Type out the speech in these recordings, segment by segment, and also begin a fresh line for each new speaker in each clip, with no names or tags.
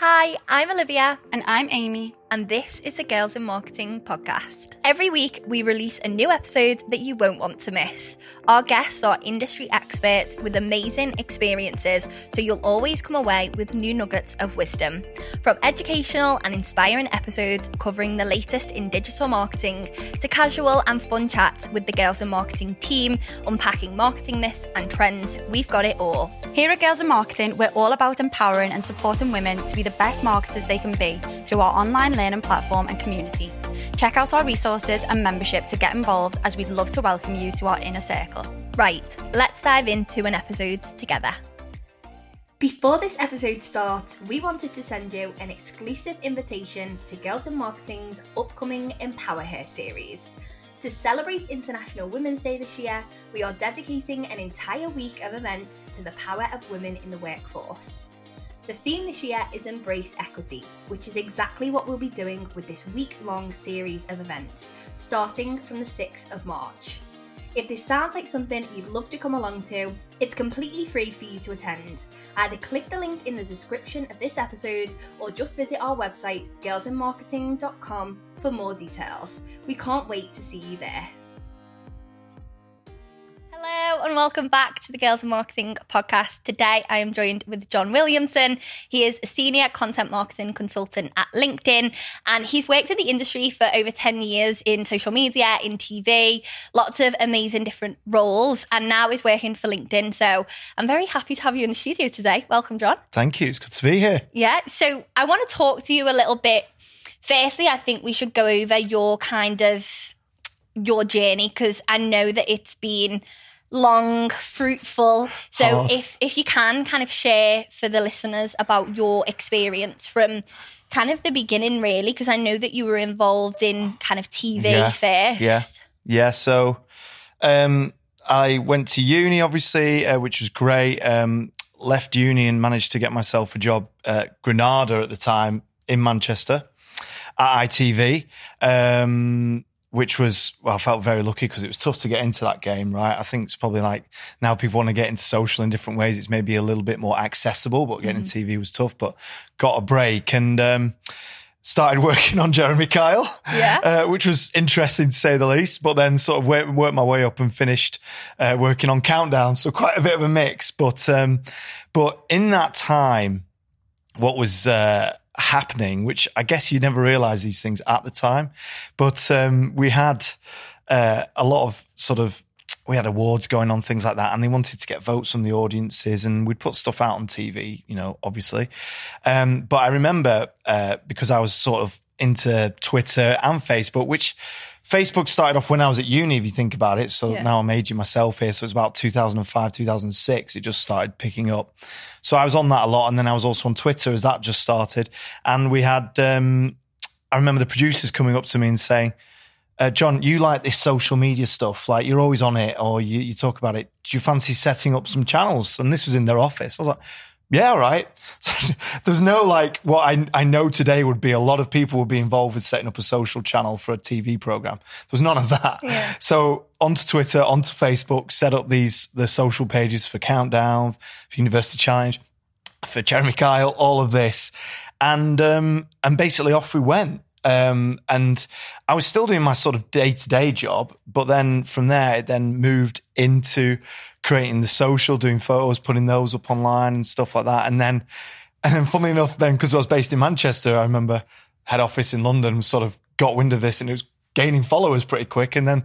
Hi, I'm Olivia.
And I'm Amy.
And this is the Girls in Marketing podcast. Every week, we release a new episode that you won't want to miss. Our guests are industry experts with amazing experiences, so you'll always come away with new nuggets of wisdom. From educational and inspiring episodes covering the latest in digital marketing to casual and fun chats with the Girls in Marketing team, unpacking marketing myths and trends, we've got it all.
Here at Girls in Marketing, we're all about empowering and supporting women to be the best marketers they can be through our online learning platform and community. Check out our resources and membership to get involved as we'd love to welcome you to our inner circle.
Right, let's dive into an episode together. Before this episode starts, we wanted to send you an exclusive invitation to Girls in Marketing's upcoming Empower Her series. To celebrate International Women's Day this year, we are dedicating an entire week of events to the power of women in the workforce. The theme this year is Embrace Equity, which is exactly what we'll be doing with this week long series of events, starting from the 6th of March. If this sounds like something you'd love to come along to, it's completely free for you to attend. Either click the link in the description of this episode or just visit our website, girlsinmarketing.com, for more details. We can't wait to see you there. Hello and welcome back to the Girls in Marketing podcast. Today I am joined with John Williamson. He is a senior content marketing consultant at LinkedIn and he's worked in the industry for over 10 years in social media, in TV, lots of amazing different roles, and now is working for LinkedIn. So I'm very happy to have you in the studio today. Welcome, John.
Thank you. It's good to be here.
Yeah. So I want to talk to you a little bit. Firstly, I think we should go over your kind of your journey because I know that it's been long, fruitful. So
Hard.
if if you can kind of share for the listeners about your experience from kind of the beginning really because I know that you were involved in kind of TV
Yeah.
first.
Yeah. Yeah. So um, I went to uni, obviously, uh, which was great. Um, left uni and managed to get myself a job at Granada at the time in Manchester at ITV. Um, which was well, I felt very lucky because it was tough to get into that game, right? I think it's probably like now people want to get into social in different ways. It's maybe a little bit more accessible, but getting into TV was tough. But got a break and um, started working on Jeremy Kyle,
Yeah.
uh, which was interesting to say the least. But then sort of worked, worked my way up and finished uh, working on Countdown, so quite a bit of a mix. But um, but in that time, what was uh, happening, which I guess you never realize these things at the time, but um, we had uh, a lot of sort of we had awards going on, things like that, and they wanted to get votes from the audiences, and we'd put stuff out on TV, you know, obviously. Um, but I remember uh, because I was sort of into Twitter and Facebook, which Facebook started off when I was at uni, if you think about it. So
Yeah.
now I'm aging myself here. So it's about 2005, 2006. It just started picking up. So I was on that a lot. And then I was also on Twitter as that just started. And we had, um, I remember the producers coming up to me and saying, uh, John, you like this social media stuff. Like you're always on it or you, you talk about it. Do you fancy setting up some channels? And this was in their office. I was like, yeah, all right. There's no like what I, I know today would be a lot of people would be involved with setting up a social channel for a TV program. There was none of that.
Yeah.
So onto Twitter, onto Facebook, set up these the social pages for Countdown, for University Challenge, for Jeremy Kyle, all of this, and um, and basically off we went. Um, and I was still doing my sort of day to day job, but then from there, it then moved into creating the social, doing photos, putting those up online and stuff like that. And then, and then funnily enough, then because I was based in Manchester, I remember head office in London sort of got wind of this and it was gaining followers pretty quick. And then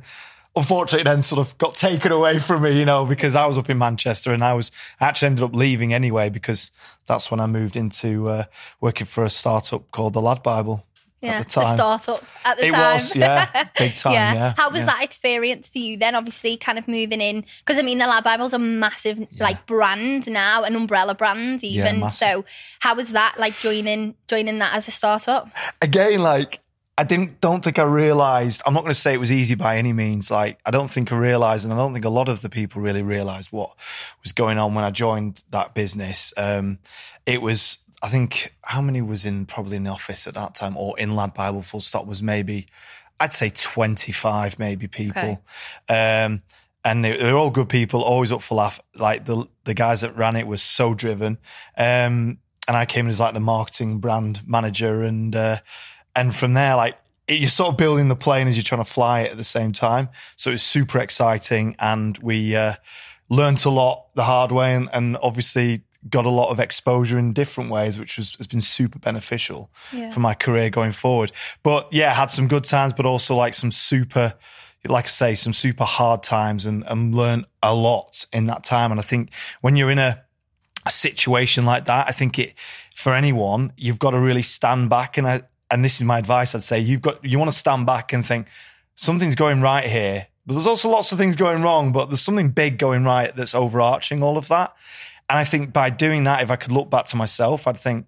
unfortunately then sort of got taken away from me, you know, because I was up in Manchester and I was actually ended up leaving anyway because that's when I moved into uh, working for a startup called the Lad Bible.
Yeah,
at the time.
startup at the
It
time.
was, yeah, big time, yeah,
How was
yeah.
that experience for you then? Obviously, kind of moving in because I mean, the Lad Bible's a massive like brand now, an umbrella brand even. so, how was that like joining joining that as a startup?
again, like I didn't don't think I realized I'm not going to say it was easy by any means. Like I don't think I realized, and I don't think a lot of the people really realized what was going on when I joined that business. Um, it was, I think, how many was in probably in the office at that time or in Lad Bible full stop was maybe, I'd say 25 maybe people. Um, and they, they're all good people, always up for laugh. Like the the guys that ran it was so driven. Um, and I came in as like the marketing brand manager, and uh, and from there, like it, you're sort of building the plane as you're trying to fly it at the same time. So it was super exciting, and we uh, learned a lot the hard way, and, and obviously got a lot of exposure in different ways, which was, has been super beneficial
Yeah.
for my career going forward. But yeah, had some good times, but also like some super, like I say, some super hard times and, and learned a lot in that time. And I think when you're in a, a situation like that, I think it, for anyone, you've got to really stand back. And I, and this is my advice. I'd say you've got, you want to stand back and think something's going right here. But there's also lots of things going wrong, but there's something big going right that's overarching all of that. And I think by doing that, if I could look back to myself, I'd think,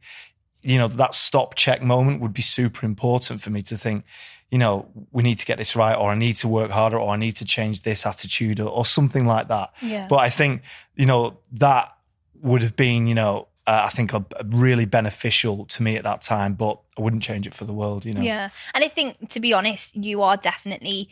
you know, that stop check moment would be super important for me to think, you know, we need to get this right, or I need to work harder, or I need to change this attitude, or, or something like that.
Yeah.
But I think, you know, that would have been, you know, uh, I think a, a really beneficial to me at that time, but I wouldn't change it for the world, you know.
Yeah. And I think, to be honest, you are definitely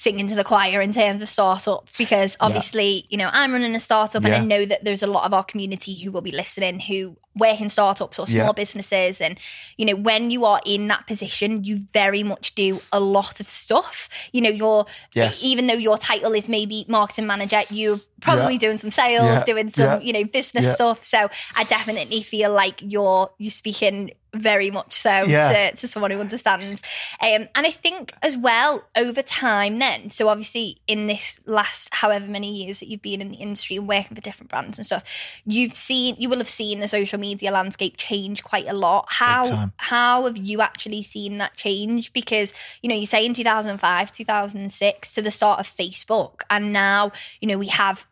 singing to the choir in terms of startup because obviously, you know, I'm running a startup and I know that there's a lot of our community who will be listening who work in startups or small
Yeah.
businesses. And, you know, when you are in that position, you very much do a lot of stuff. You know, you're,
Yes.
even though your title is maybe marketing manager, you're probably
Yeah.
doing some sales,
Yeah.
doing some,
Yeah.
you know, business stuff. So I definitely feel like you're, you're speaking very much so to, to someone who understands. Um, and I think as well over time, then, so obviously in this last however many years that you've been in the industry and working for different brands and stuff, you've seen, you will have seen the social media landscape change quite a lot. How how have you actually seen that change? Because you know, you say in two thousand and five, two thousand and six, to the start of Facebook, and now you know we have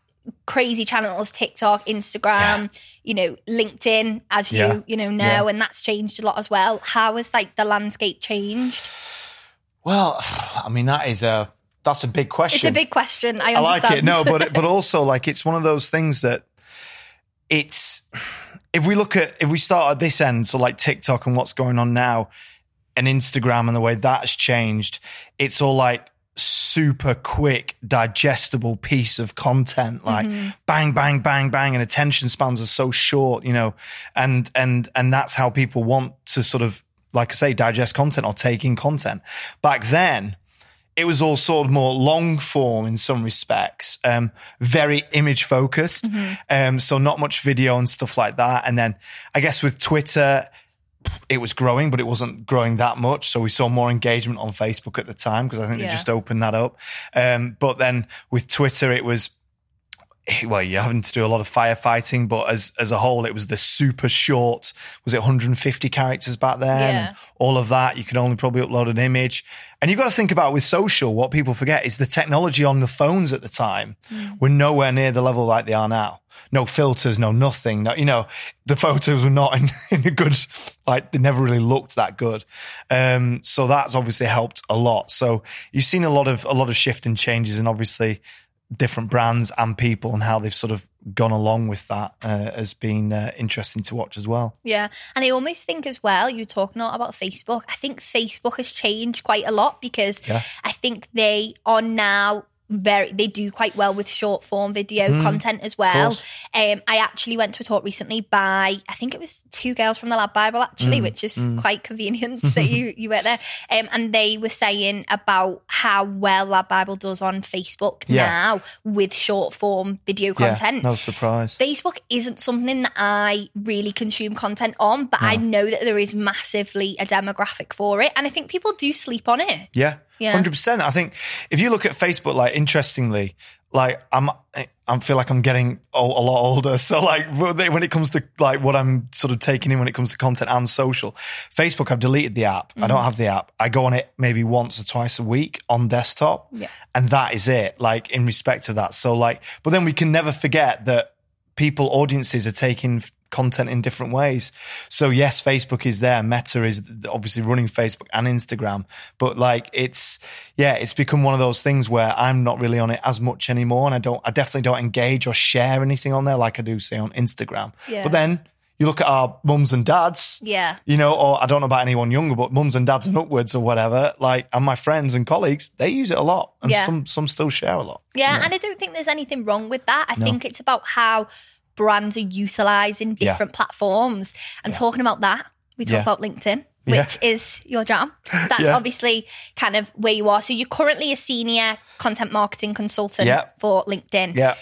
crazy channels tiktok instagram you know linkedin as you
Yeah.
you know know
Yeah.
and that's changed a lot as well how has like the landscape changed
Well, I mean, that is a, that's a big question.
it's a big question i
I like it. No, but but also like it's one of those things that it's if we look at if we start at this end, so like TikTok and what's going on now, and Instagram and the way that's changed, it's all like super quick, digestible piece of content, like bang, bang, bang, bang, and attention spans are so short, you know, and and and that's how people want to sort of like I say, digest content or take in content. Back then, it was all sort of more long form in some respects, um, very image focused. Um, so not much video and stuff like that. And then I guess with Twitter, it was growing, but it wasn't growing that much. So we saw more engagement on Facebook at the time because I think
Yeah.
they just opened that up. Um, but then with Twitter, it was well, you're having to do a lot of firefighting, but as as a whole, it was the super short. Was it 150 characters back then?
Yeah.
All of that. You can only probably upload an image, and you've got to think about with social. What people forget is the technology on the phones at the time were nowhere near the level like they are now. No filters, no nothing. No, you know, the photos were not in, in a good, like they never really looked that good. Um, so that's obviously helped a lot. So you've seen a lot of a lot of shift and changes, and obviously different brands and people and how they've sort of gone along with that uh, has been uh, interesting to watch as well.
Yeah. And I almost think as well, you're talking a lot about Facebook. I think Facebook has changed quite a lot because
Yeah.
I think they are now very they do quite well with short form video content as well. Um I actually went to a talk recently by I think it was two girls from the Lad Bible actually, which is quite convenient that you you were there. Um and they were saying about how well Lad Bible does on Facebook
Yeah.
now with short form video content.
Yeah, no surprise.
Facebook isn't something that I really consume content on, but I know that there is massively a demographic for it. And I think people do sleep on it.
Yeah,
Yeah.
hundred percent. I think if you look at Facebook, like interestingly, like I'm, I feel like I'm getting a lot older. So like when it comes to like what I'm sort of taking in when it comes to content and social, Facebook, I've deleted the app. I
Mm-hmm.
don't have the app. I go on it maybe once or twice a week on desktop,
Yeah.
and that is it. Like in respect to that. So like, but then we can never forget that people, audiences are taking content in different ways. So yes, Facebook is there. Meta is obviously running Facebook and Instagram, but like it's, yeah, it's become one of those things where I'm not really on it as much anymore. And I don't, I definitely don't engage or share anything on there like I do say on Instagram.
Yeah.
But then you look at our mums and dads,
Yeah.
you know, or I don't know about anyone younger, but mums and dads and upwards or whatever, like, and my friends and colleagues, they use it a lot. And
Yeah.
some, some still share a lot.
Yeah. And I don't think there's anything wrong with that. I think it's about how brands are utilizing
Yeah.
different platforms. And talking about that, we talk
Yeah.
about LinkedIn.
Yeah.
Which is your jam. That's
Yeah.
obviously kind of where you are. So you're currently a senior content marketing consultant
Yeah.
for LinkedIn.
Yeah.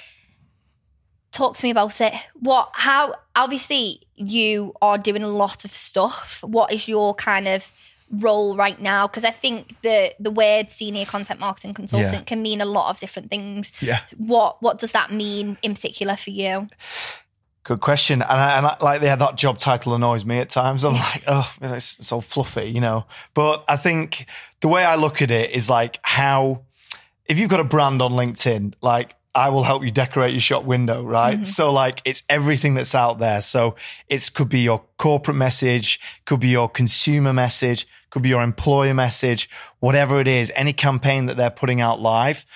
Talk to me about it. What, how, obviously, you are doing a lot of stuff. What is your kind of role right now? Because I think the the word senior content marketing consultant
Yeah.
can mean a lot of different things.
Yeah.
What What does that mean in particular for you?
Good question. And, I, and I, like, yeah, that job title annoys me at times. I'm like, oh, it's, it's all fluffy, you know. But I think the way I look at it is like how, if you've got a brand on LinkedIn, like I will help you decorate your shop window, right? Mm-hmm. So like it's everything that's out there. So it could be your corporate message, could be your consumer message, could be your employer message, whatever it is, any campaign that they're putting out live.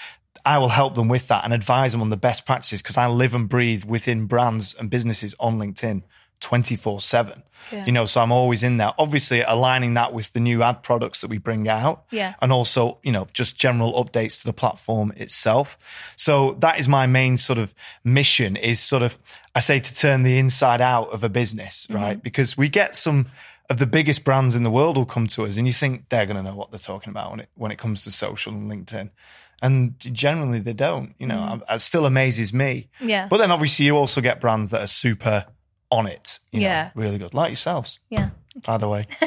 I will help them with that and advise them on the best practices because I live and breathe within brands and businesses on LinkedIn 24 7. You know, so I'm always in there. Obviously, aligning that with the new ad products that we bring out.
Yeah.
And also, you know, just general updates to the platform itself. So that is my main sort of mission is sort of, I say to turn the inside out of a business, mm-hmm. right? Because we get some of the biggest brands in the world will come to us and you think they're going to know what they're talking about when it, when it comes to social and LinkedIn. And generally they don't, you know, mm. um, it still amazes me.
Yeah.
But then obviously you also get brands that are super on it, you know,
Yeah.
really good, like yourselves,
Yeah.
by the way.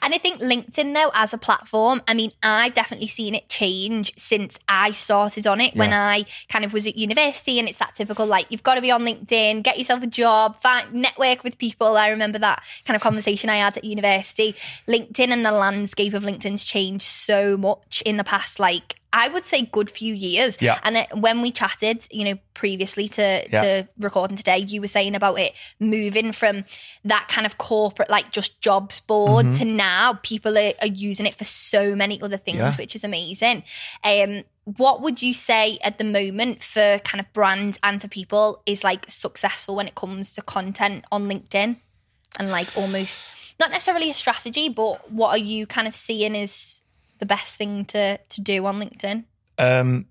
And I think LinkedIn, though, as a platform, I mean, I've definitely seen it change since I started on it when I kind of was at university. And it's that typical, like, you've got to be on LinkedIn, get yourself a job, find, network with people. I remember that kind of conversation I had at university. LinkedIn and the landscape of LinkedIn's changed so much in the past, like, I would say good few years.
Yeah.
And it, when we chatted, you know, previously to,
Yeah.
to recording today, you were saying about it moving from that kind of corporate, like just jobs board to now people are, are using it for so many other things,
Yeah.
which is amazing. Um, what would you say at the moment for kind of brands and for people is like successful when it comes to content on LinkedIn and like almost not necessarily a strategy, but what are you kind of seeing is the best thing to to do on LinkedIn?
Um,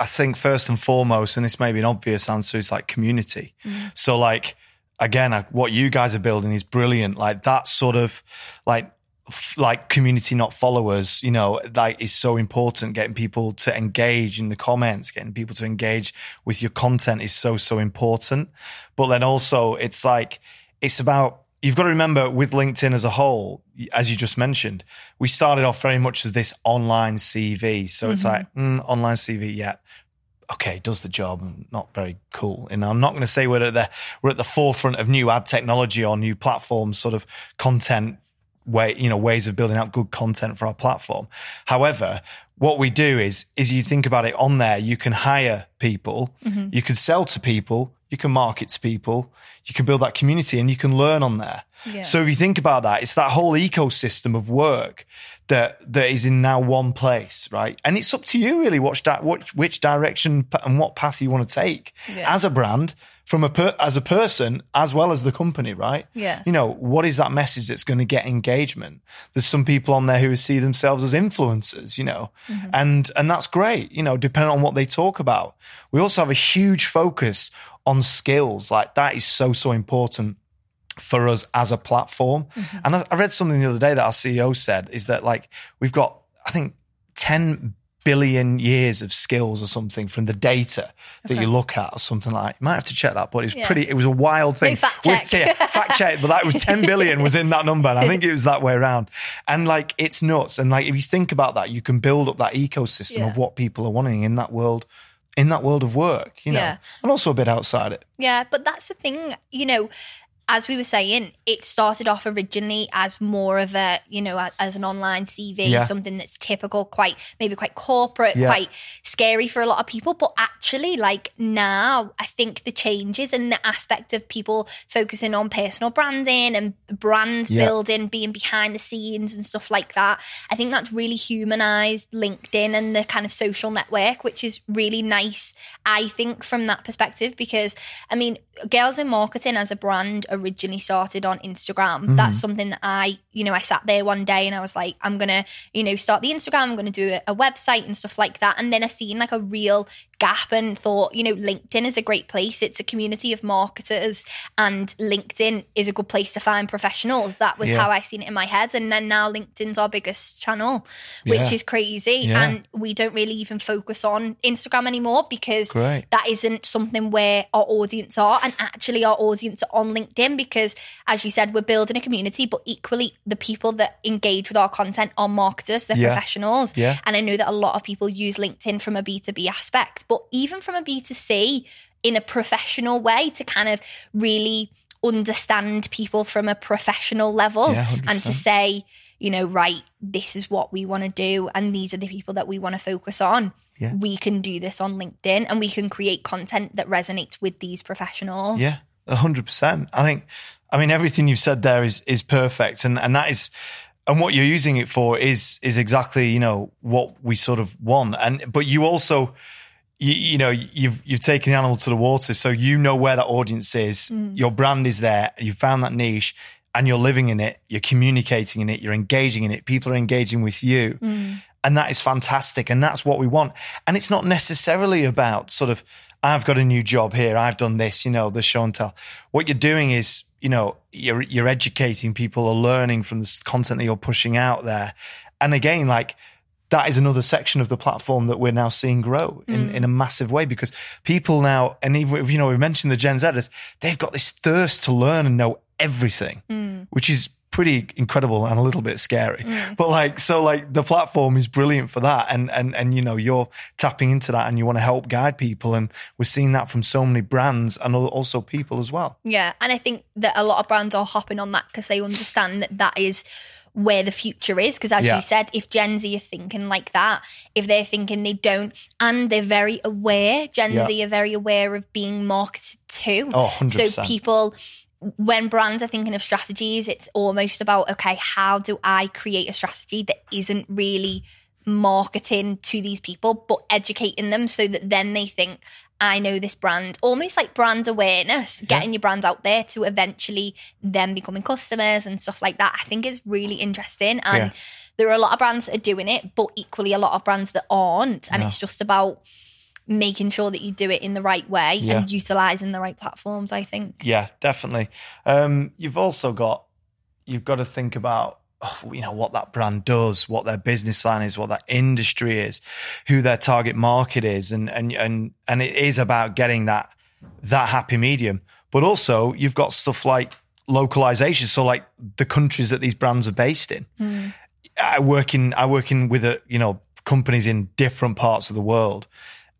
I think first and foremost, and this may be an obvious answer, is like community. So, like, again, I- what you guys are building is brilliant. Like that sort of like f- like community, not followers. You know, like is so important. Getting people to engage in the comments, getting people to engage with your content is so so important. But then also, it's like it's about you've got to remember with LinkedIn as a whole, as you just mentioned, we started off very much as this online CV. So it's like mm, online CV, yeah. Okay, does the job, not very cool. And I'm not going to say we're at the we're at the forefront of new ad technology or new platforms, sort of content way, you know, ways of building out good content for our platform. However, what we do is is you think about it on there, you can hire people, you can sell to people, you can market to people, you can build that community and you can learn on there.
Yeah.
So if you think about that, it's that whole ecosystem of work that that is in now one place, right? And it's up to you really which di- which, which direction and what path you want to take
Yeah.
as a brand from a per, as a person as well as the company, right?
Yeah.
You know, what is that message that's going to get engagement? There's some people on there who see themselves as influencers, you know, mm-hmm. and and that's great, you know, depending on what they talk about. We also have a huge focus on skills, like that is so so important for us as a platform. Mm-hmm. And I, I read something the other day that our CEO said is that like we've got, I think, 10 billion years of skills or something from the data that you look at or something like you might have to check that but it was
Yeah.
pretty it was a wild thing
fact check.
yeah, fact check but that was 10 billion was in that number and i think it was that way around and like it's nuts and like if you think about that you can build up that ecosystem
Yeah.
of what people are wanting in that world in that world of work you know
Yeah.
and also a bit outside it
Yeah, but that's the thing, you know, as we were saying, it started off originally as more of a, you know, a- as an online CV,
Yeah.
something that's typical, quite maybe quite corporate,
Yeah.
quite scary for a lot of people. But actually, like now, I think the changes and the aspect of people focusing on personal branding and brands
Yeah.
building, being behind the scenes and stuff like that, I think that's really humanized LinkedIn and the kind of social network, which is really nice, I think, from that perspective. Because, I mean, Girls in Marketing as a brand originally started on Instagram. Mm-hmm. That's something that I, you know, I sat there one day and I was like, I'm going to, you know, start the Instagram, I'm going to do a, a website and stuff like that. And then I seen like a real gap and thought, you know, LinkedIn is a great place. It's a community of marketers and LinkedIn is a good place to find professionals. That was
Yeah.
how I seen it in my head. And then now LinkedIn's our biggest channel, which
Yeah.
is crazy.
Yeah.
And we don't really even focus on Instagram anymore because
Great.
that isn't something where our audience are. And actually our audience are on LinkedIn because as you said, we're building a community, but equally the people that engage with our content are marketers, they're professionals.
Yeah.
And I know that a lot of people use LinkedIn from a B2B aspect, but even from a B2C in a professional way to kind of really understand people from a professional level
Yeah,
and to say, you know, right, this is what we want to do and these are the people that we want to focus on.
Yeah.
We can do this on LinkedIn and we can create content that resonates with these professionals.
Yeah, a hundred percent. I think, I mean, everything you've said there is is perfect, and and that is, and what you're using it for is is exactly you know what we sort of want, and but you also. You, you know you've you've taken the animal to the water, so you know where that audience is. Mm. Your brand is there. You found that niche, and you're living in it. You're communicating in it. You're engaging in it. People are engaging with you, mm. and that is fantastic. And that's what we want. And it's not necessarily about sort of I've got a new job here. I've done this. You know, the show and tell. What you're doing is you know you're you're educating people are learning from the content that you're pushing out there. And again, like that is another section of the platform that we're now seeing grow in, mm. in a massive way because people now, and even if, you know, we mentioned the Gen Zers, they've got this thirst to learn and know everything, mm. which is pretty incredible and a little bit scary. Mm. But like, so like the platform is brilliant for that. And, and, and, you know, you're tapping into that and you want to help guide people. And we're seeing that from so many brands and also people as well.
Yeah, and I think that a lot of brands are hopping on that because they understand that that is where the future is. Because as
Yeah.
you said, if Gen Z are thinking like that, if they're thinking they don't, and they're very aware, Gen
Yeah.
Z are very aware of being marketed to.
Oh, 100%.
So people. When brands are thinking of strategies, it's almost about okay, how do I create a strategy that isn't really marketing to these people, but educating them so that then they think, I know this brand, almost like brand awareness, getting your brand out there to eventually them becoming customers and stuff like that. I think it's really interesting. And
Yeah.
there are a lot of brands that are doing it, but equally a lot of brands that aren't. And
Yeah.
it's just about making sure that you do it in the right way and utilizing the right platforms, I think.
Yeah, definitely. Um, you've also got you've got to think about you know what that brand does, what their business line is, what that industry is, who their target market is, and and and and it is about getting that that happy medium. But also you've got stuff like localization, so like the countries that these brands are based in. Hmm. I work in I work in with a you know companies in different parts of the world.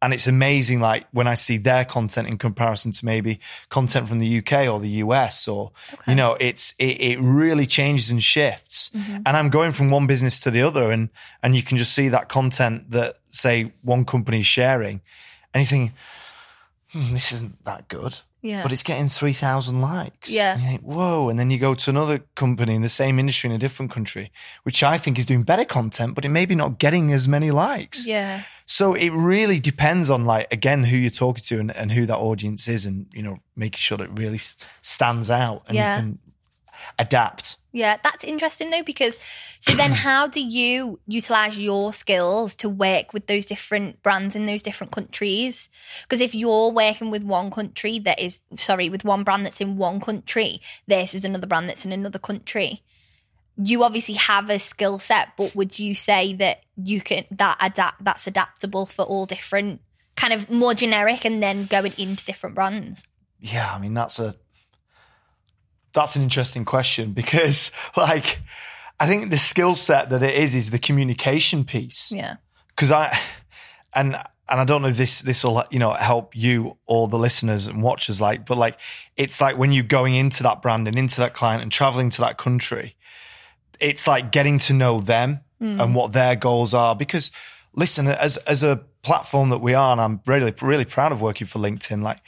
And it's amazing, like when I see their content in comparison to maybe content from the UK or the US, or you know, it's it, it really changes and shifts. And I'm going from one business to the other, and and you can just see that content that say one company is sharing, and you think, hmm, this isn't that good.
Yeah.
But it's getting 3,000 likes.
Yeah.
And you think, whoa. And then you go to another company in the same industry in a different country, which I think is doing better content, but it may be not getting as many likes.
Yeah.
So it really depends on like again who you're talking to and, and who that audience is, and you know making sure that it really stands out and
Yeah.
you can adapt.
Yeah, that's interesting though, because so then how do you utilize your skills to work with those different brands in those different countries? Because if you're working with one country that is, sorry, with one brand that's in one country versus another brand that's in another country, you obviously have a skill set, but would you say that you can, that adapt, that's adaptable for all different, kind of more generic and then going into different brands?
Yeah, I mean that's a that's an interesting question because like I think the skill set that it is is the communication piece.
Yeah.
because I and and I don't know if this this will you know help you or the listeners and watchers like, but like it's like when you're going into that brand and into that client and traveling to that country, it's like getting to know them hmm. and what their goals are. Because listen, as as a platform that we are, and I'm really really proud of working for LinkedIn. Like,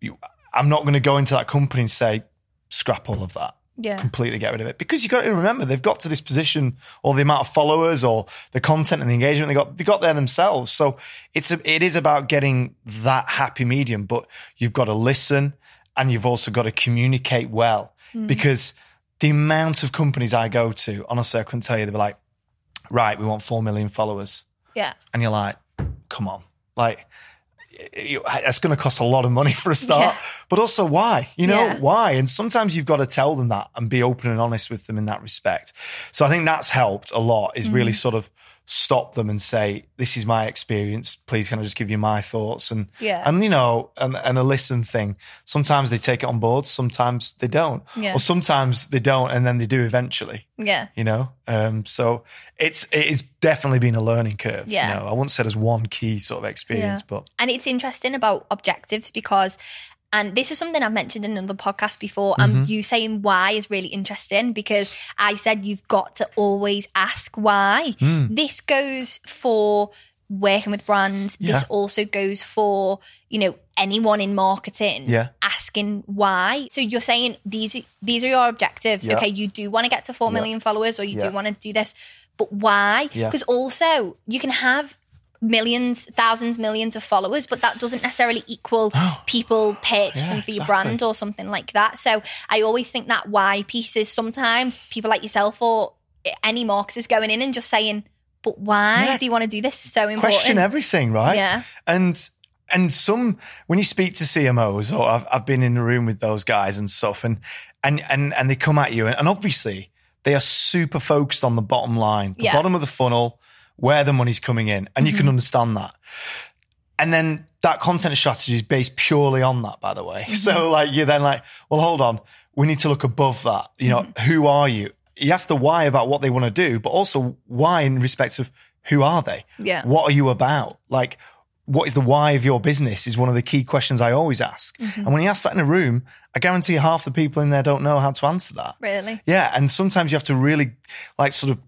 you, I'm not going to go into that company and say scrap all of that
Yeah.
completely get rid of it because you've got to remember they've got to this position or the amount of followers or the content and the engagement they got they got there themselves so it's a, it is about getting that happy medium but you've got to listen and you've also got to communicate well hmm. because the amount of companies I go to honestly I couldn't tell you they'd be like right we want 4 million followers
Yeah.
and you're like come on like you- it's going to cost a lot of money for a start,
Yeah.
but also why? You know,
Yeah.
why? And sometimes you've got to tell them that and be open and honest with them in that respect. So I think that's helped a lot is really
Mm-hmm.
sort of stop them and say, this is my experience. Please can I just give you my thoughts? And,
Yeah.
and you know, and, and a listen thing. Sometimes they take it on board. Sometimes they don't.
Yeah.
Or sometimes they don't and then they do eventually
Yeah.
you know um so it's it is definitely been a learning curve
Yeah.
you know i wouldn't say there's one key sort of experience
Yeah.
but
And it's interesting about objectives because, and this is something I've mentioned in another podcast before, and mm-hmm. you saying why is really interesting because I said you've got to always ask why. Hmm. This goes for working with brands. This also goes for, you know, anyone in marketing
Yeah.
asking why. So you're saying these these are your objectives.
Yeah.
Okay, you do want to get to four million Yeah. followers or you
Yeah.
do want to do this, but why?
Yeah.
Because also you can have millions, thousands, millions of followers, but that doesn't necessarily equal people purchasing
Yeah,
for your
exactly.
brand or something like that. So I always think that why piece is sometimes people like yourself or any marketers going in and just saying, but why
Yeah.
do you want to do this? Is so important.
question everything right
Yeah.
and and some when you speak to cmos or i've, I've been in the room with those guys and stuff and and and, and they come at you and, and obviously they are super focused on the bottom line the
Yeah.
Bottom of the funnel where the money's coming in and you can understand that and then that content strategy is based purely on that by the way
Mm-hmm.
so like you're then like well hold on we need to look above that you know
Mm-hmm.
who are you you ask the why about what they want to do but also why in respect of who are they
Yeah.
what are you about like what is the why of your business is one of the key questions i always ask
Mm-hmm.
and when you ask that in a room i guarantee half the people in there don't know how to answer that
Really?
yeah, and sometimes you have to really like sort of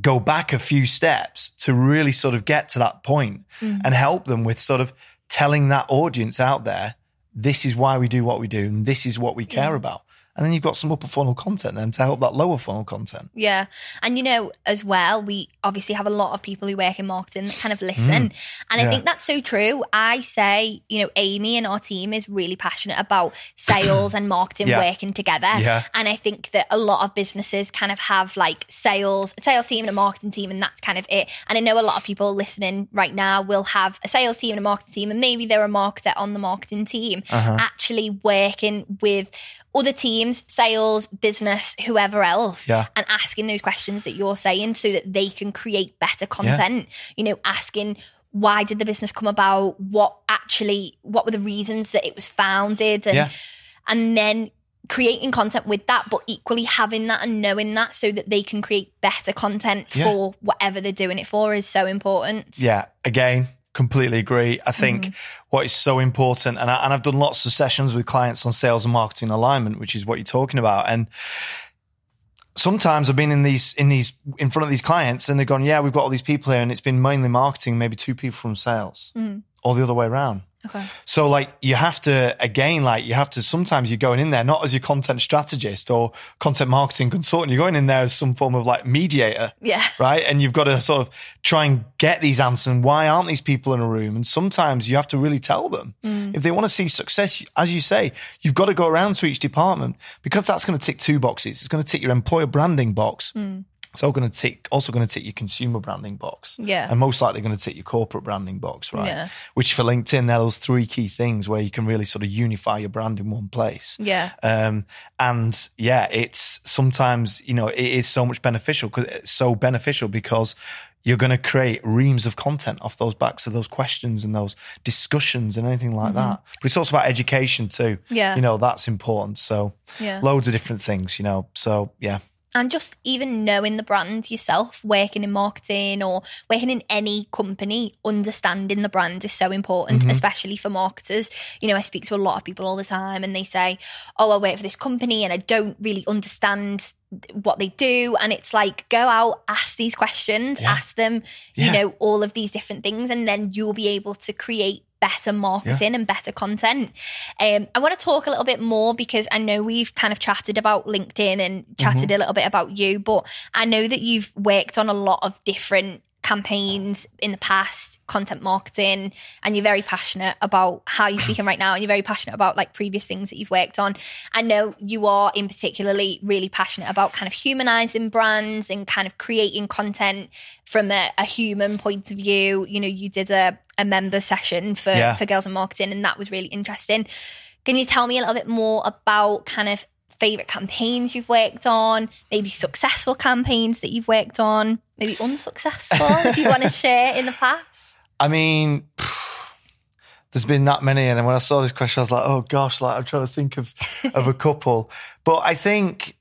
go back a few steps to really sort of get to that point mm. and help them with sort of telling that audience out there, this is why we do what we do and this is what we care about. And then you've got some upper funnel content then to help that lower funnel content.
Yeah. And you know, as well, we obviously have a lot of people who work in marketing that kind of listen. And I
Mm.
Think that's so true. I say, you know, Amy and our team is really passionate about sales and marketing
Yeah.
working together.
Yeah.
And I think that a lot of businesses kind of have like sales, a sales team and a marketing team, and that's kind of it. And I know a lot of people listening right now will have a sales team and a marketing team, and maybe they're a marketer on the marketing team
Uh-huh.
actually working with other teams, sales, business, whoever else,
Yeah.
and asking those questions that you're saying so that they can create better content. You know, asking why did the business come about? What actually, what were the reasons that it was founded? And
Yeah.
and then creating content with that, but equally having that and knowing that so that they can create better content
Yeah.
for whatever they're doing it for is so important.
Yeah, again, completely agree. I think mm-hmm. what is so important, and, I, and I've done lots of sessions with clients on sales and marketing alignment, which is what you're talking about. And sometimes I've been in these, in these, in front of these clients, and they've gone, "Yeah, we've got all these people here, and it's been mainly marketing, maybe two people from sales, mm. or the other way around."
Okay.
So like you have to again like you have to sometimes you're going in there not as your content strategist or content marketing consultant. You're going in there as some form of like mediator
Yeah.
right? And you've got to sort of try and get these answers. And why aren't these people in a room? And sometimes you have to really tell them. Mm. If they want to see success as you say you've got to go around to each department because that's going to tick two boxes. It's going to tick your employer branding box mm. It's all going to tick, also going to tick your consumer branding box.
Yeah.
And most likely going to tick your corporate branding box, right?
Yeah.
Which for LinkedIn, they're those three key things where you can really sort of unify your brand in one place.
Yeah.
Um, and yeah, it's sometimes, you know, it is so much beneficial because it's so beneficial because you're going to create reams of content off those backs of those questions and those discussions and anything like that. But it's also about education too.
Mm-hmm. Yeah.
You know, that's important. So
Yeah.
loads of different things, you know. So yeah.
And just even knowing the brand yourself, working in marketing or working in any company, understanding the brand is so important,
Mm-hmm.
especially for marketers. You know, I speak to a lot of people all the time and they say, Oh, I work for this company and I don't really understand what they do. And it's like, go out, ask these questions,
Yeah.
ask them, you
Yeah.
know, all of these different things, and then you'll be able to create better marketing and better content. Um, I want to talk a little bit more because I know we've kind of chatted about LinkedIn and chatted a little bit about you, but I know that you've worked on a lot of different campaigns in the past content marketing and you're very passionate about how you're speaking right now and you're very passionate about like previous things that you've worked on. I know you are in particularly really passionate about kind of humanizing brands and kind of creating content from a, a human point of view. You know, you did a, a member session for,
Yeah.
for Girls in Marketing and that was really interesting. Can you tell me a little bit more about kind of favorite campaigns you've worked on, maybe successful campaigns that you've worked on, maybe unsuccessful if you want to share in the past?
I mean, there's been that many, and when I saw this question, I was like, "Oh gosh!" Like I'm trying to think of of a couple, but I think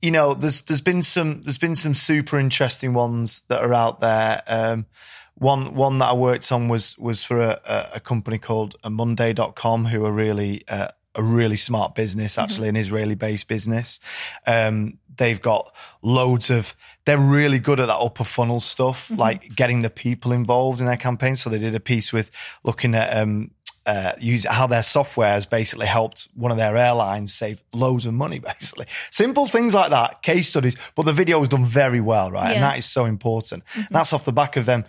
you know, there's there's been some there's been some super interesting ones that are out there. Um, one one that I worked on was was for a, a, company called Monday.com, who are really uh, a really smart business, actually an Israeli based business. Um, they've got loads of. They're really good at that upper funnel stuff, like getting the people involved in their campaign. So they did a piece with looking at um, uh, use how their software has basically helped one of their airlines save loads of money, basically. Simple things like that, case studies, but the video was done very well, right? And that is so important. And that's off the back of them.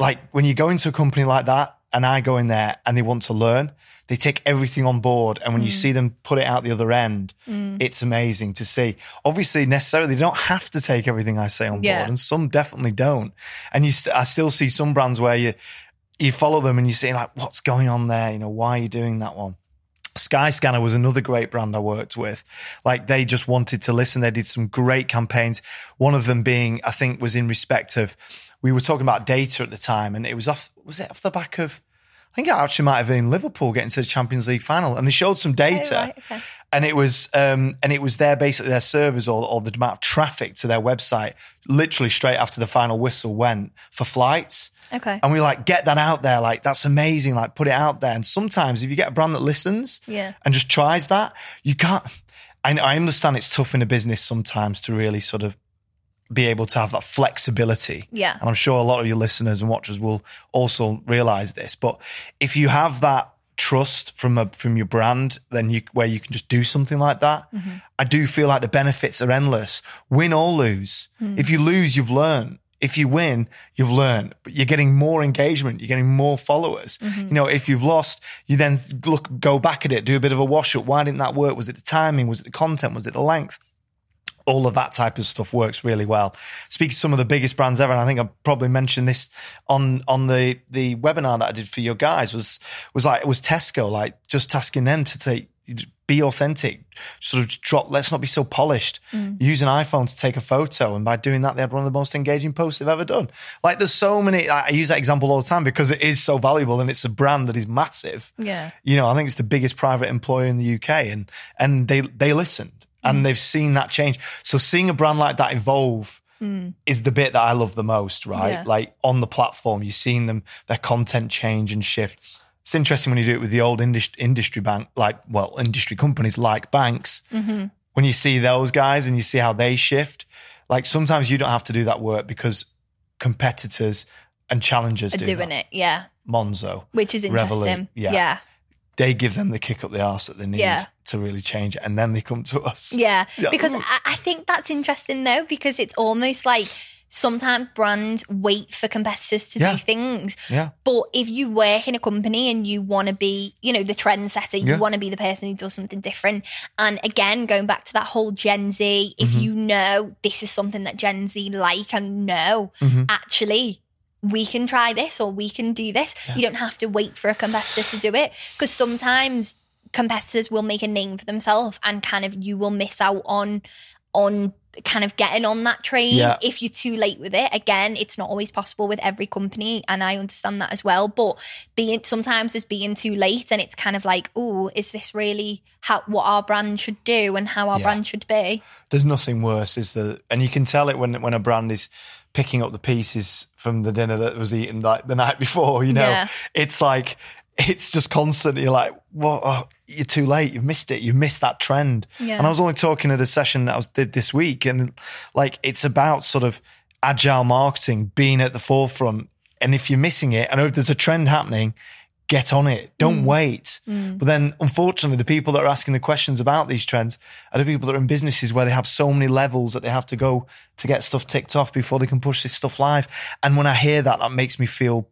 Like when you go into a company like that and I go in there and they want to learn, they take everything on board. And when you mm. see them put it out the other end, mm. it's amazing to see. Obviously, necessarily, they don't have to take everything I say on
Yeah.
board, and some definitely don't. And you, st- I still see some brands where you, you follow them and you see like, what's going on there? You know, why are you doing that one? Skyscanner was another great brand I worked with. Like they just wanted to listen. They did some great campaigns. One of them being, I think, was in respect of we were talking about data at the time, and it was off. Was it off the back of? I think it actually might have been Liverpool getting to the Champions League final, and they showed some data,
right, okay.
and it was um, and it was their basically their servers or, or the amount of traffic to their website, literally straight after the final whistle went for flights.
Okay.
And we like get that out there. Like that's amazing. Like put it out there. And sometimes if you get a brand that listens
Yeah.
and just tries that, you can't. I, I understand it's tough in a business sometimes to really sort of be able to have that flexibility.
Yeah.
And I'm sure a lot of your listeners and watchers will also realize this. But if you have that trust from a from your brand, then you where you can just do something like that. Mm-hmm. I do feel like the benefits are endless. Win or lose. Hmm. If you lose, you've learned. If you win, you've learned, but you're getting more engagement. You're getting more followers. Mm-hmm. You know, if you've lost, you then look, go back at it, do a bit of a wash up. Why didn't that work? Was it the timing? Was it the content? Was it the length? All of that type of stuff works really well. Speaking to some of the biggest brands ever, and I think I probably mentioned this on on the the webinar that I did for your guys was was like it was Tesco, like just asking them to take be authentic, sort of drop. Let's not be so polished. Mm. Use an iPhone to take a photo, and by doing that, they had one of the most engaging posts they've ever done. Like there's so many. I I use that example all the time because it is so valuable, and it's a brand that is massive
Yeah.
you know, I think it's the biggest private employer in the UK, and and they they listened
Mm.
and they've seen that change. So seeing a brand like that evolve is the bit that I love the most, right?
Mm. Yeah.
Like on the platform, you're seeing them their content change and shift. It's interesting when you do it with the old industry, industry bank, like well, industry companies like banks.
Mm-hmm.
When you see those guys and you see how they shift, like sometimes you don't have to do that work because competitors and challengers
Are
do
doing
that.
it. Yeah.
Monzo,
Which is interesting.
yeah.
Yeah.
they give them the kick up the arse that they need
Yeah.
To really change it, and then they come to us.
Yeah,
Yeah.
because I, I think that's interesting though, because it's almost like sometimes brands wait for competitors to
Yeah.
do things.
Yeah.
But if you work in a company and you want to be, you know, the trendsetter, you
Yeah.
want to be the person who does something different. And again, going back to that whole Gen Z, if
Mm-hmm.
you know this is something that Gen Z like and know,
Mm-hmm.
actually, we can try this or we can do this. You don't have to wait for a competitor to do it because sometimes competitors will make a name for themselves and kind of you will miss out on on kind of getting on that train
Yeah.
if you're too late with it again it's not always possible with every company and i understand that as well but being sometimes it's being too late and it's kind of like oh is this really how what our brand should do and how our
Yeah.
brand should be
There's nothing worse, is the And you can tell it when when a brand is picking up the pieces from the dinner that was eaten like the night before. You know,
Yeah.
it's like it's just constant. You're like, "What? Oh, you're too late. You've missed it. You've missed that trend."
Yeah.
And I was only talking at a session that I was, did this week, and like it's about sort of agile marketing, being at the forefront. And if you're missing it, I know if there's a trend happening, get on it. Don't mm. wait. Mm. But then, unfortunately, the people that are asking the questions about these trends are the people that are in businesses where they have so many levels that they have to go to get stuff ticked off before they can push this stuff live. And when I hear that, that makes me feel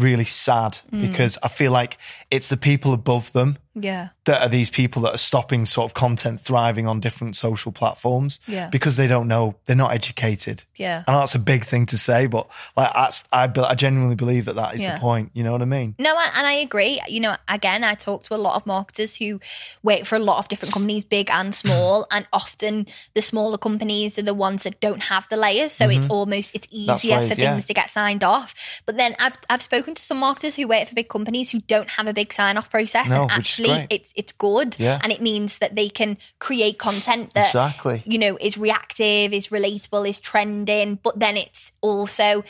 really sad mm. because I feel like it's the people above them
Yeah.
that are these people that are stopping sort of content thriving on different social platforms
Yeah.
because they don't know they're not educated.
Yeah.
I know that's a big thing to say, but like that's, I, I genuinely believe that that is
Yeah.
the point. You know what I mean?
No, and and I agree. You know, again, I talk to a lot of marketers who work for a lot of different companies, big and small, and often the smaller companies are the ones that don't have the layers, so it's almost it's
Mm-hmm.
Easier
right,
for things to get signed off. But then I've I've spoken to some marketers who work for big companies who don't have a big sign off process,
No,
and
is
actually
great.
it's it's good,
Yeah.
and it means that they can create content that
Exactly.
you know is reactive, is relatable, is trending, but then it's also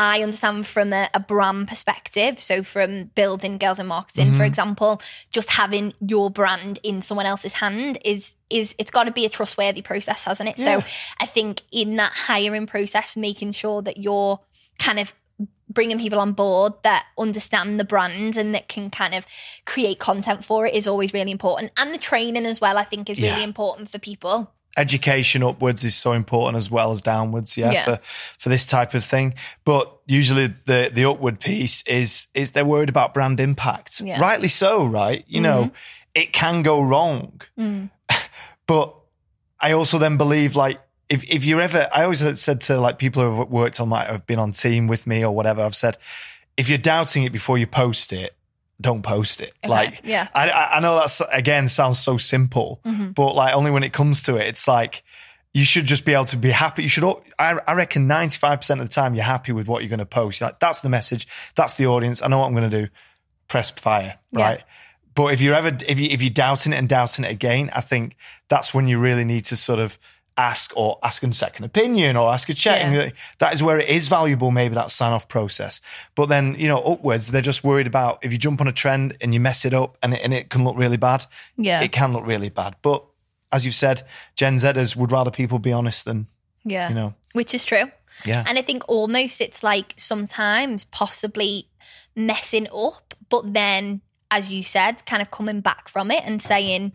I understand from a, a brand perspective. So, from building girls in marketing,
Mm-hmm.
for example, just having your brand in someone else's hand is is it's got to be a trustworthy process, hasn't it?
Yeah.
So, I think in that hiring process, making sure that you're kind of bringing people on board that understand the brand and that can kind of create content for it is always really important. And the training as well, I think, is
Yeah.
really important for people.
education upwards is so important as well as downwards yeah,
Yeah.
for for this type of thing but usually the the upward piece is is they're worried about brand impact
Yeah.
rightly so right you know mm-hmm. it can go wrong mm. but i also then believe like if, if you're ever i always said to like people who have worked on my have been on team with me or whatever i've said if you're doubting it before you post it don't post it like
yeah.
I, I know that's again sounds so simple, mm-hmm. but like only when it comes to it, it's like you should just be able to be happy. You should. I, I reckon ninety five percent of the time you're happy with what you're going to post. You're like that's the message. That's the audience. I know what I'm going to do. Press fire,
Yeah.
right? But if you're ever if you if you're doubting it and doubting it again, I think that's when you really need to sort of ask or ask a second opinion or ask a check.
Yeah.
That is where it is valuable, maybe that sign off process. But then, you know, upwards, they're just worried about if you jump on a trend and you mess it up and it, and it can look really bad.
Yeah.
It can look really bad. But as you've said, Gen Zers would rather people be honest than,
Yeah.
you know,
Which is true.
yeah.
And I think almost it's like sometimes possibly messing up, but then, as you said, kind of coming back from it and saying,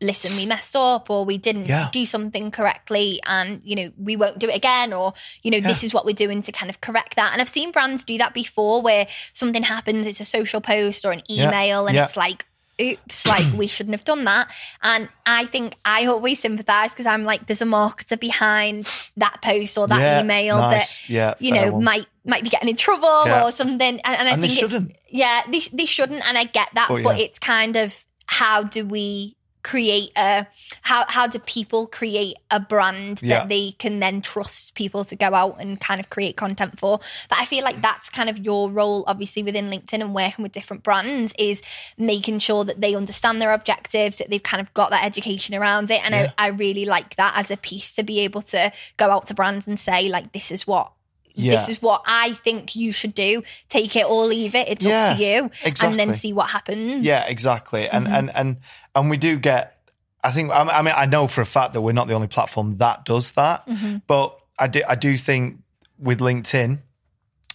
listen, we messed up or we didn't
Yeah.
do something correctly and, you know, we won't do it again or, you know, this is what we're doing to kind of correct that. And I've seen brands do that before where something happens, it's a social post or an
Yeah.
email and
Yeah.
it's like, oops, like we shouldn't have done that. And I think I always sympathize because I'm like, there's a marketer behind that post or that
Yeah,
email
nice.
that,
Yeah,
you know,
one.
might might be getting in trouble
Yeah.
or something. And, and I
And
think it's-
shouldn't.
yeah, they, they shouldn't. And I get that.
But
But,
yeah.
it's kind of how do we create a how how do people create a brand
Yeah.
that they can then trust people to go out and kind of create content for but i feel like that's kind of your role obviously within linkedin and working with different brands is making sure that they understand their objectives that they've kind of got that education around it and
Yeah.
I, I really like that as a piece to be able to go out to brands and say like this is what
Yeah.
this is what I think you should do. Take it or leave it. It's
Yeah,
up to you. Exactly. And then see what happens.
Yeah, exactly. And
Mm-hmm.
and and and we do get. I think. I mean, I know for a fact that we're not the only platform that does that,
Mm-hmm.
but I do. I do think with LinkedIn,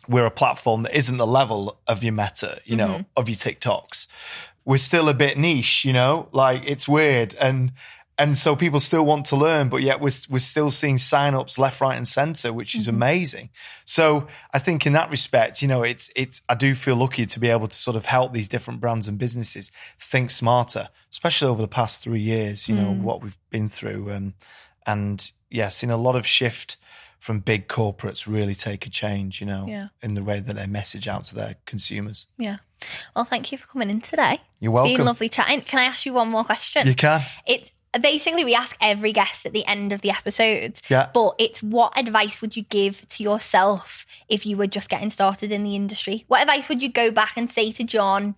we're a platform that isn't the level of your Meta, you know,
Mm-hmm.
of your TikToks. We're still a bit niche, you know. Like it's weird, and and so people still want to learn, but yet we're we're still seeing signups left, right, and center, which is
Mm-hmm.
amazing. So I think in that respect, you know, it's it's. I do feel lucky to be able to sort of help these different brands and businesses think smarter, especially over the past three years. You know
Mm.
what we've been through, um, and yeah, seen a lot of shift from big corporates really take a change. You know,
Yeah.
in the way that they message out to their consumers.
Yeah. Well, thank you for coming in today.
You're
It's been
welcome.
lovely chatting. Can I ask you one more question?
You can.
It's basically we ask every guest at the end of the episode.
Yeah.
But it's what advice would you give to yourself if you were just getting started in the industry? What advice would you go back and say to John?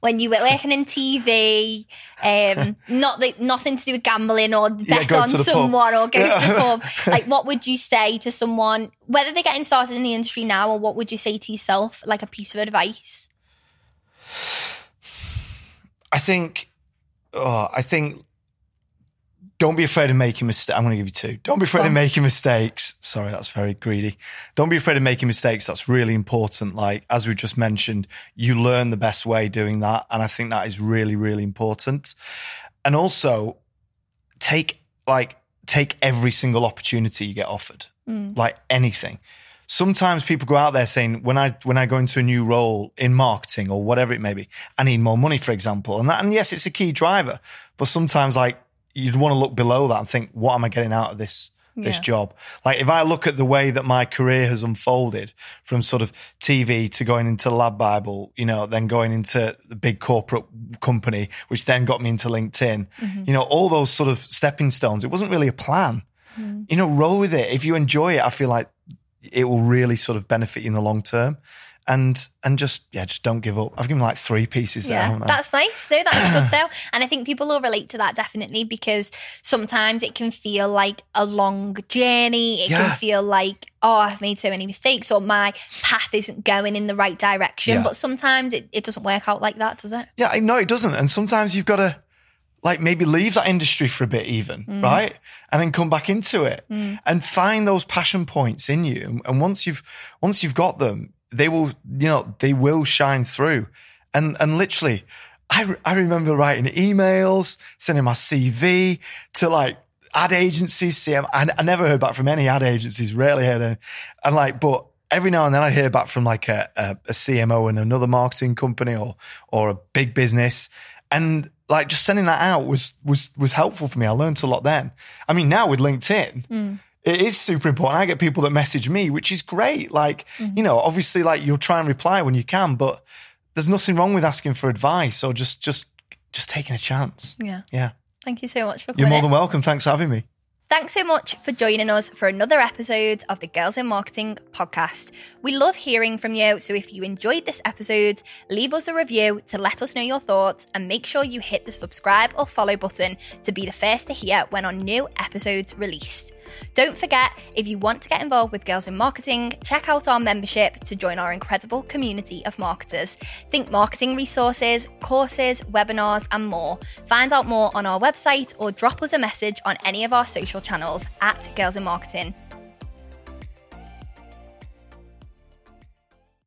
When you were working in TV, um, not that nothing to do with gambling or bet
go
on
the pub.
someone or go to the pub. Like, what would you say to someone, whether they're getting started in the industry now, or what would you say to yourself, like a piece of advice?
I think, oh, I think, don't be afraid of making mistakes. I'm going to give you two. Don't be afraid of making mistakes. Sorry, that's very greedy. Don't be afraid of making mistakes. That's really important. Like, as we just mentioned, you learn the best way doing that. And I think that is really, really important. And also take, like, take every single opportunity you get offered, mm. like anything. sometimes people go out there saying when I when I go into a new role in marketing or whatever it may be, I need more money, for example. And that and yes, it's a key driver, but sometimes like you'd want to look below that and think, what am I getting out of this? This
Yeah.
job. Like if I look at the way that my career has unfolded from sort of TV to going into Lad Bible, you know, then going into the big corporate company, which then got me into LinkedIn, mm-hmm. you know, all those sort of stepping stones. It wasn't really a plan. Mm. You know, roll with it. If you enjoy it, I feel like it will really sort of benefit you in the long term. And and just yeah, just don't give up. I've given like three pieces there.
Yeah,
haven't
that's nice. No, that's good though. And I think people will relate to that definitely because sometimes it can feel like a long journey. It
Yeah.
can feel like, oh, I've made so many mistakes or my path isn't going in the right direction.
Yeah.
But sometimes it, it doesn't work out like that, does it?
Yeah, no, it doesn't. And sometimes you've got to like maybe leave that industry for a bit even,
Mm.
right? And then come back into it and find those passion points in you. And once you've once you've got them, they will, you know, they will shine through. And and literally I re- I remember writing emails, sending my CV to like ad agencies. CM, I, never heard back from any ad agencies, rarely heard any. And like, but every now and then I hear back from like a, a, a CMO in another marketing company or or a big business. And like just sending that out was was was helpful for me. I learned a lot then. I mean, now with LinkedIn, hmm. It is super important. I get people that message me, which is great. Like, mm-hmm. you know, obviously like you'll try and reply when you can, but there's nothing wrong with asking for advice or just just just taking a chance.
Yeah.
Yeah.
Thank you so much for coming.
You're more
in.
than welcome. Thanks for having me.
Thanks so much for joining us for another episode of the Girls in Marketing podcast. We love hearing from you, so if you enjoyed this episode, leave us a review to let us know your thoughts and make sure you hit the subscribe or follow button to be the first to hear when our new episodes released. Don't forget, if you want to get involved with Girls in Marketing, check out our membership to join our incredible community of marketers. Think marketing resources, courses, webinars, and more. Find out more on our website or drop us a message on any of our social channels at Girls in Marketing.